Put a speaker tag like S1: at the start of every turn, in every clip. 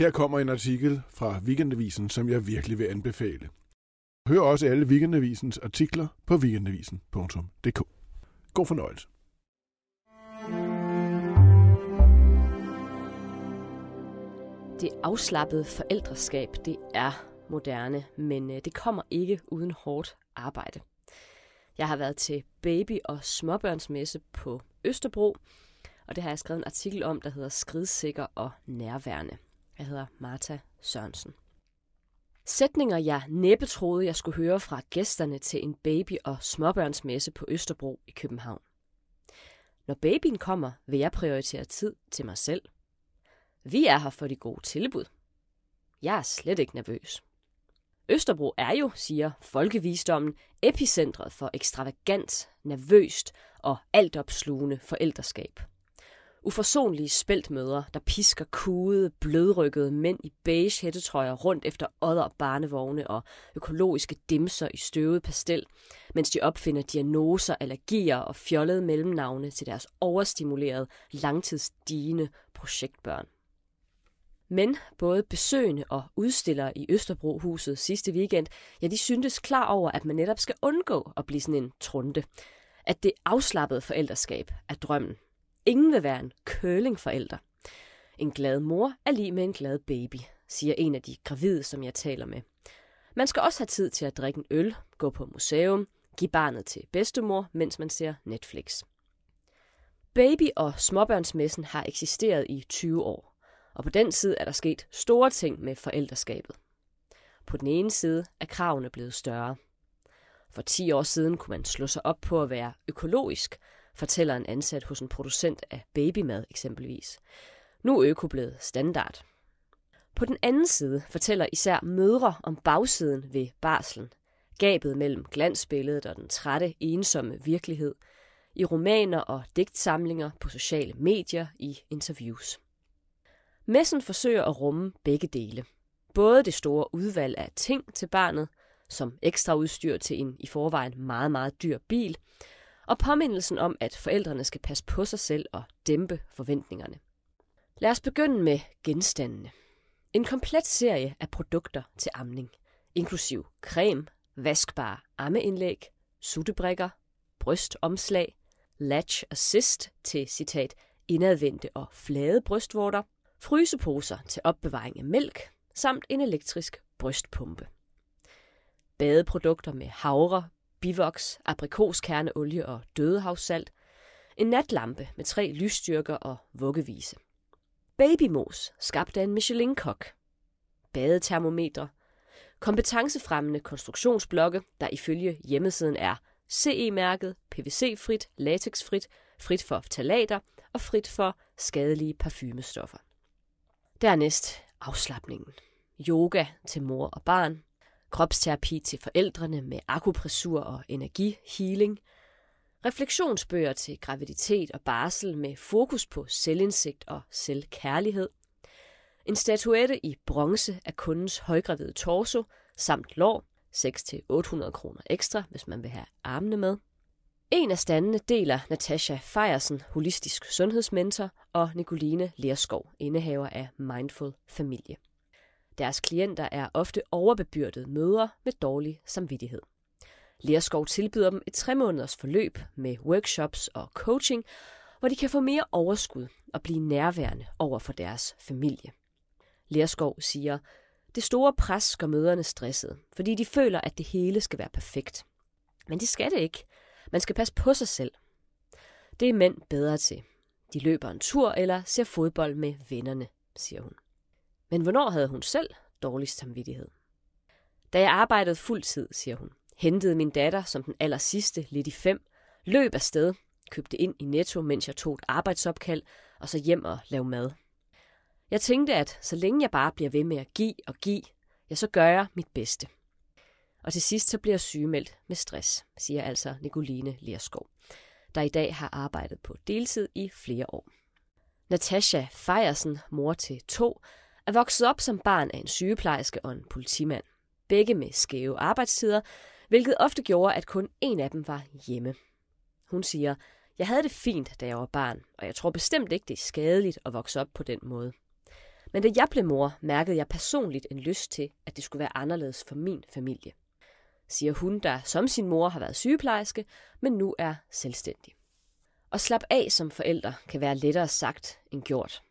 S1: Her kommer en artikel fra Weekendavisen, som jeg virkelig vil anbefale. Hør også alle Weekendavisens artikler på weekendavisen.dk. God fornøjelse.
S2: Det afslappede forældreskab, det er moderne, men øh, det kommer ikke uden hårdt arbejde. Jeg har været til baby- og småbørnsmesse på Østerbro, og det har jeg skrevet en artikel om, der hedder Skridsikker og nærværende. Jeg hedder Marta Sørensen. Sætninger, jeg næppe troede, jeg skulle høre fra gæsterne til en baby- og småbørnsmesse på Østerbro i København. Når babyen kommer, vil jeg prioritere tid til mig selv. Vi er her for de gode tilbud. Jeg er slet ikke nervøs. Østerbro er jo, siger folkevisdommen, epicentret for ekstravagant, nervøst og altopslugende forældreskab. Uforsonlige spæltmøder, der pisker kude, blødrykkede mænd i beige hættetrøjer rundt efter odder barnevogne og økologiske dimser i støvet pastel, mens de opfinder diagnoser, allergier og fjollede mellemnavne til deres overstimulerede, langtidsdigende projektbørn. Men både besøgende og udstillere i Østerbrohuset sidste weekend, ja, de syntes klar over, at man netop skal undgå at blive sådan en trunde. At det afslappede forældreskab er drømmen. Ingen vil være en curlingforælder. En glad mor er lige med en glad baby, siger en af de gravide, som jeg taler med. Man skal også have tid til at drikke en øl, gå på museum, give barnet til bedstemor, mens man ser Netflix. Baby- og småbørnsmessen har eksisteret i 20 år, og på den side er der sket store ting med forældreskabet. På den ene side er kravene blevet større. For 10 år siden kunne man slå sig op på at være økologisk, fortæller en ansat hos en producent af babymad eksempelvis. Nu er øko blevet standard. På den anden side fortæller især mødre om bagsiden ved barslen. Gabet mellem glansbilledet og den trætte, ensomme virkelighed. I romaner og digtsamlinger på sociale medier i interviews. Messen forsøger at rumme begge dele. Både det store udvalg af ting til barnet, som ekstra udstyr til en i forvejen meget, meget dyr bil, og påmindelsen om, at forældrene skal passe på sig selv og dæmpe forventningerne. Lad os begynde med genstandene. En komplet serie af produkter til amning, inklusiv creme, vaskbare ammeindlæg, suttebrikker, brystomslag, latch assist til citat indadvendte og flade brystvorter, fryseposer til opbevaring af mælk, samt en elektrisk brystpumpe. Badeprodukter med havre, bivoks, aprikoskerneolie og dødehavssalt, en natlampe med tre lysstyrker og vuggevise. Babymos, skabt af en Michelin-kok. Badetermometer. Kompetencefremmende konstruktionsblokke, der ifølge hjemmesiden er CE-mærket, PVC-frit, latexfrit, frit for talater og frit for skadelige parfumestoffer. Dernæst afslappningen. Yoga til mor og barn, kropsterapi til forældrene med akupressur og energihealing, refleksionsbøger til graviditet og barsel med fokus på selvindsigt og selvkærlighed, en statuette i bronze af kundens højgravide torso samt lår, 6-800 kroner ekstra, hvis man vil have armene med. En af standene deler Natasha Fejersen, holistisk sundhedsmentor, og Nicoline Lerskov, indehaver af Mindful Familie. Deres klienter er ofte overbebyrdede mødre med dårlig samvittighed. Lerskov tilbyder dem et tre måneders forløb med workshops og coaching, hvor de kan få mere overskud og blive nærværende over for deres familie. Lerskov siger, det store pres gør møderne stressede, fordi de føler, at det hele skal være perfekt. Men det skal det ikke. Man skal passe på sig selv. Det er mænd bedre til. De løber en tur eller ser fodbold med vennerne, siger hun. Men hvornår havde hun selv dårlig samvittighed? Da jeg arbejdede fuld tid, siger hun, hentede min datter som den aller sidste lidt i fem, løb afsted, købte ind i Netto, mens jeg tog et arbejdsopkald, og så hjem og lave mad. Jeg tænkte, at så længe jeg bare bliver ved med at give og give, ja, så gør jeg mit bedste. Og til sidst så bliver jeg sygemeldt med stress, siger altså Nicoline Lerskov, der i dag har arbejdet på deltid i flere år. Natasha Fejersen, mor til to, er vokset op som barn af en sygeplejerske og en politimand. Begge med skæve arbejdstider, hvilket ofte gjorde, at kun en af dem var hjemme. Hun siger, jeg havde det fint, da jeg var barn, og jeg tror bestemt ikke, det er skadeligt at vokse op på den måde. Men da jeg blev mor, mærkede jeg personligt en lyst til, at det skulle være anderledes for min familie. Siger hun, der som sin mor har været sygeplejerske, men nu er selvstændig. At slappe af som forældre kan være lettere sagt end gjort.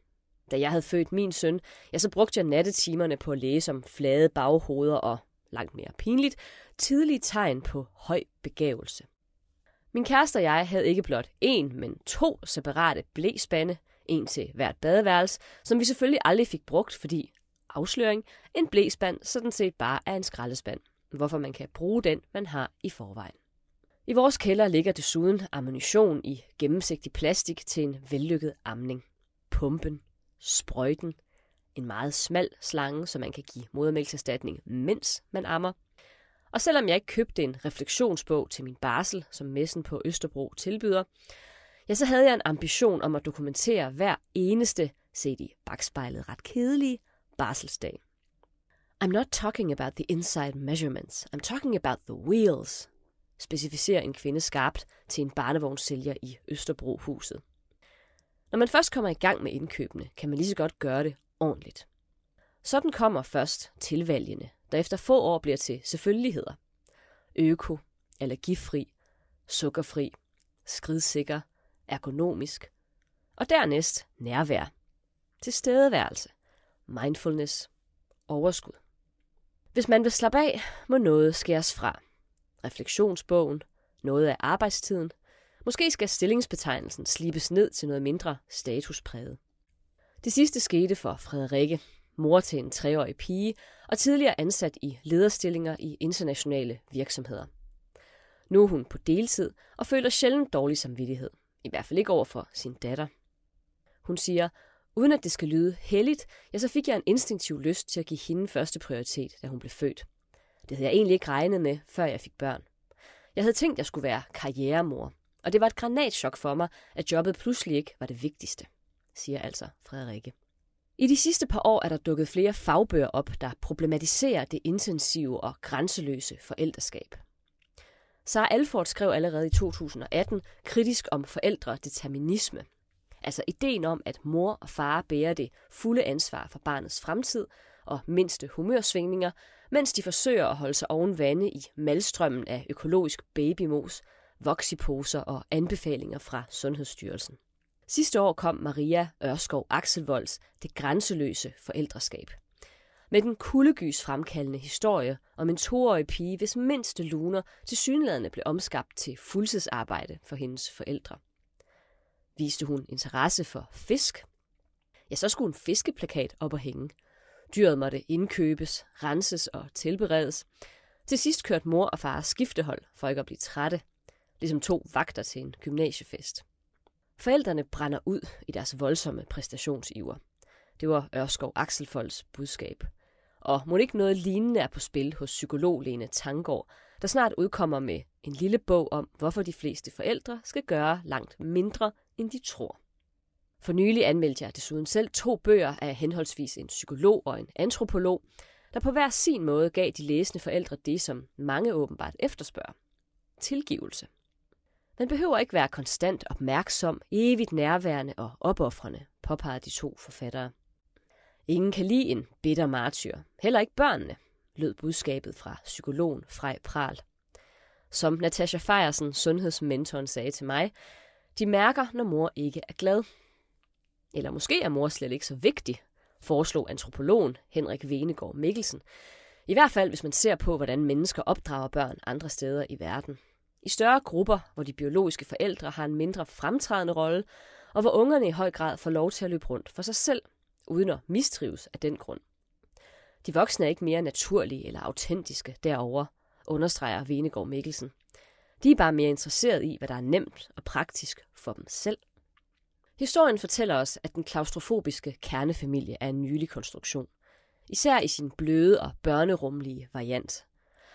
S2: Da jeg havde født min søn, ja, så brugte jeg nattetimerne på at læse om flade baghoveder og, langt mere pinligt, tidlige tegn på høj begævelse. Min kæreste og jeg havde ikke blot én, men to separate blæspande, en til hvert badeværelse, som vi selvfølgelig aldrig fik brugt, fordi afsløring, en blæspand sådan set bare er en skraldespand, hvorfor man kan bruge den, man har i forvejen. I vores kælder ligger desuden ammunition i gennemsigtig plastik til en vellykket amning. Pumpen, sprøjten, en meget smal slange, som man kan give modermælkserstatning, mens man ammer. Og selvom jeg ikke købte en refleksionsbog til min barsel, som messen på Østerbro tilbyder, ja, så havde jeg en ambition om at dokumentere hver eneste, set i bagspejlet ret kedelige, barselsdag. I'm not talking about the inside measurements. I'm talking about the wheels, specificerer en kvinde skarpt til en barnevognssælger i Østerbro-huset. Når man først kommer i gang med indkøbene, kan man lige så godt gøre det ordentligt. Sådan kommer først tilvalgene, der efter få år bliver til selvfølgeligheder. Øko, allergifri, sukkerfri, skridsikker, ergonomisk. Og dernæst nærvær. Tilstedeværelse, mindfulness, overskud. Hvis man vil slappe af, må noget skæres fra. Refleksionsbogen, noget af arbejdstiden, Måske skal stillingsbetegnelsen slibes ned til noget mindre statuspræget. Det sidste skete for Frederikke, mor til en treårig pige og tidligere ansat i lederstillinger i internationale virksomheder. Nu er hun på deltid og føler sjældent dårlig samvittighed. I hvert fald ikke over for sin datter. Hun siger, uden at det skal lyde heldigt, ja, så fik jeg en instinktiv lyst til at give hende første prioritet, da hun blev født. Det havde jeg egentlig ikke regnet med, før jeg fik børn. Jeg havde tænkt, at jeg skulle være karrieremor. Og det var et granatschok for mig, at jobbet pludselig ikke var det vigtigste, siger altså Frederikke. I de sidste par år er der dukket flere fagbøger op, der problematiserer det intensive og grænseløse forældreskab. Sara Alford skrev allerede i 2018 kritisk om forældredeterminisme, altså ideen om, at mor og far bærer det fulde ansvar for barnets fremtid og mindste humørsvingninger, mens de forsøger at holde sig oven vande i malstrømmen af økologisk babymos, voksiposer og anbefalinger fra Sundhedsstyrelsen. Sidste år kom Maria Ørskov Axelvolds Det grænseløse forældreskab. Med den kuldegys fremkaldende historie om en toårig pige, hvis mindste luner til synlædende blev omskabt til fuldtidsarbejde for hendes forældre. Viste hun interesse for fisk? Ja, så skulle en fiskeplakat op og hænge. Dyret måtte indkøbes, renses og tilberedes. Til sidst kørte mor og far skiftehold for ikke at blive trætte ligesom to vagter til en gymnasiefest. Forældrene brænder ud i deres voldsomme præstationsiver. Det var Ørskov Axelfolds budskab. Og må ikke noget lignende er på spil hos psykolog Lene Tangård, der snart udkommer med en lille bog om, hvorfor de fleste forældre skal gøre langt mindre, end de tror. For nylig anmeldte jeg desuden selv to bøger af henholdsvis en psykolog og en antropolog, der på hver sin måde gav de læsende forældre det, som mange åbenbart efterspørger. Tilgivelse. Man behøver ikke være konstant opmærksom, evigt nærværende og opoffrende, påpeger de to forfattere. Ingen kan lide en bitter martyr, heller ikke børnene, lød budskabet fra psykologen Frej Pral. Som Natasha Fejersen, sundhedsmentoren, sagde til mig, de mærker, når mor ikke er glad. Eller måske er mor slet ikke så vigtig, foreslog antropologen Henrik Venegård Mikkelsen. I hvert fald, hvis man ser på, hvordan mennesker opdrager børn andre steder i verden. I større grupper, hvor de biologiske forældre har en mindre fremtrædende rolle, og hvor ungerne i høj grad får lov til at løbe rundt for sig selv, uden at mistrives af den grund. De voksne er ikke mere naturlige eller autentiske derover, understreger Venegård Mikkelsen. De er bare mere interesseret i, hvad der er nemt og praktisk for dem selv. Historien fortæller os, at den klaustrofobiske kernefamilie er en nylig konstruktion. Især i sin bløde og børnerumlige variant.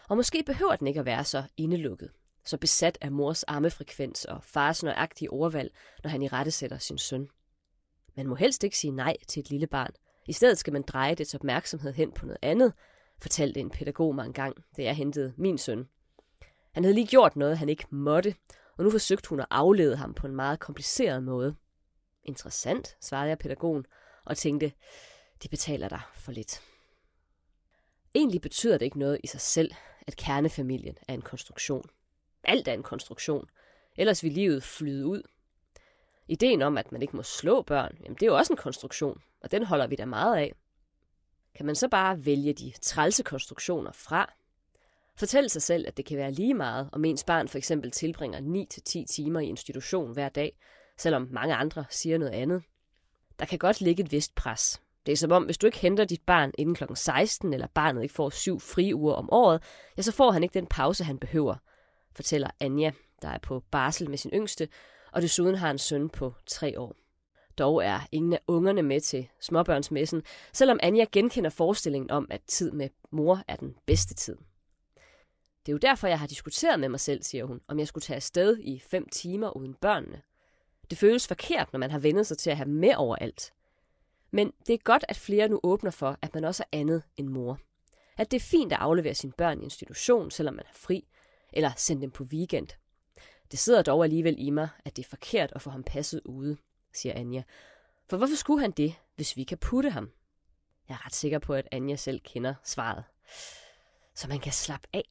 S2: Og måske behøver den ikke at være så indelukket så besat af mors armefrekvens og fars nøjagtige overvalg, når han i rette sætter sin søn. Man må helst ikke sige nej til et lille barn. I stedet skal man dreje dets opmærksomhed hen på noget andet, fortalte en pædagog mig engang, da jeg hentede min søn. Han havde lige gjort noget, han ikke måtte, og nu forsøgte hun at aflede ham på en meget kompliceret måde. Interessant, svarede jeg pædagogen, og tænkte, det betaler dig for lidt. Egentlig betyder det ikke noget i sig selv, at kernefamilien er en konstruktion. Alt er en konstruktion. Ellers vil livet flyde ud. Ideen om, at man ikke må slå børn, jamen det er jo også en konstruktion, og den holder vi da meget af. Kan man så bare vælge de trælse konstruktioner fra? Fortæl sig selv, at det kan være lige meget, om ens barn for eksempel tilbringer 9-10 timer i institution hver dag, selvom mange andre siger noget andet. Der kan godt ligge et vist pres. Det er som om, hvis du ikke henter dit barn inden kl. 16, eller barnet ikke får syv frie uger om året, ja, så får han ikke den pause, han behøver, fortæller Anja, der er på barsel med sin yngste, og desuden har en søn på tre år. Dog er ingen af ungerne med til småbørnsmessen, selvom Anja genkender forestillingen om, at tid med mor er den bedste tid. Det er jo derfor, jeg har diskuteret med mig selv, siger hun, om jeg skulle tage afsted i fem timer uden børnene. Det føles forkert, når man har vendet sig til at have med overalt. Men det er godt, at flere nu åbner for, at man også er andet end mor. At det er fint at aflevere sine børn i institution, selvom man er fri, eller sende dem på weekend. Det sidder dog alligevel i mig, at det er forkert at få ham passet ude, siger Anja. For hvorfor skulle han det, hvis vi kan putte ham? Jeg er ret sikker på, at Anja selv kender svaret. Så man kan slappe af.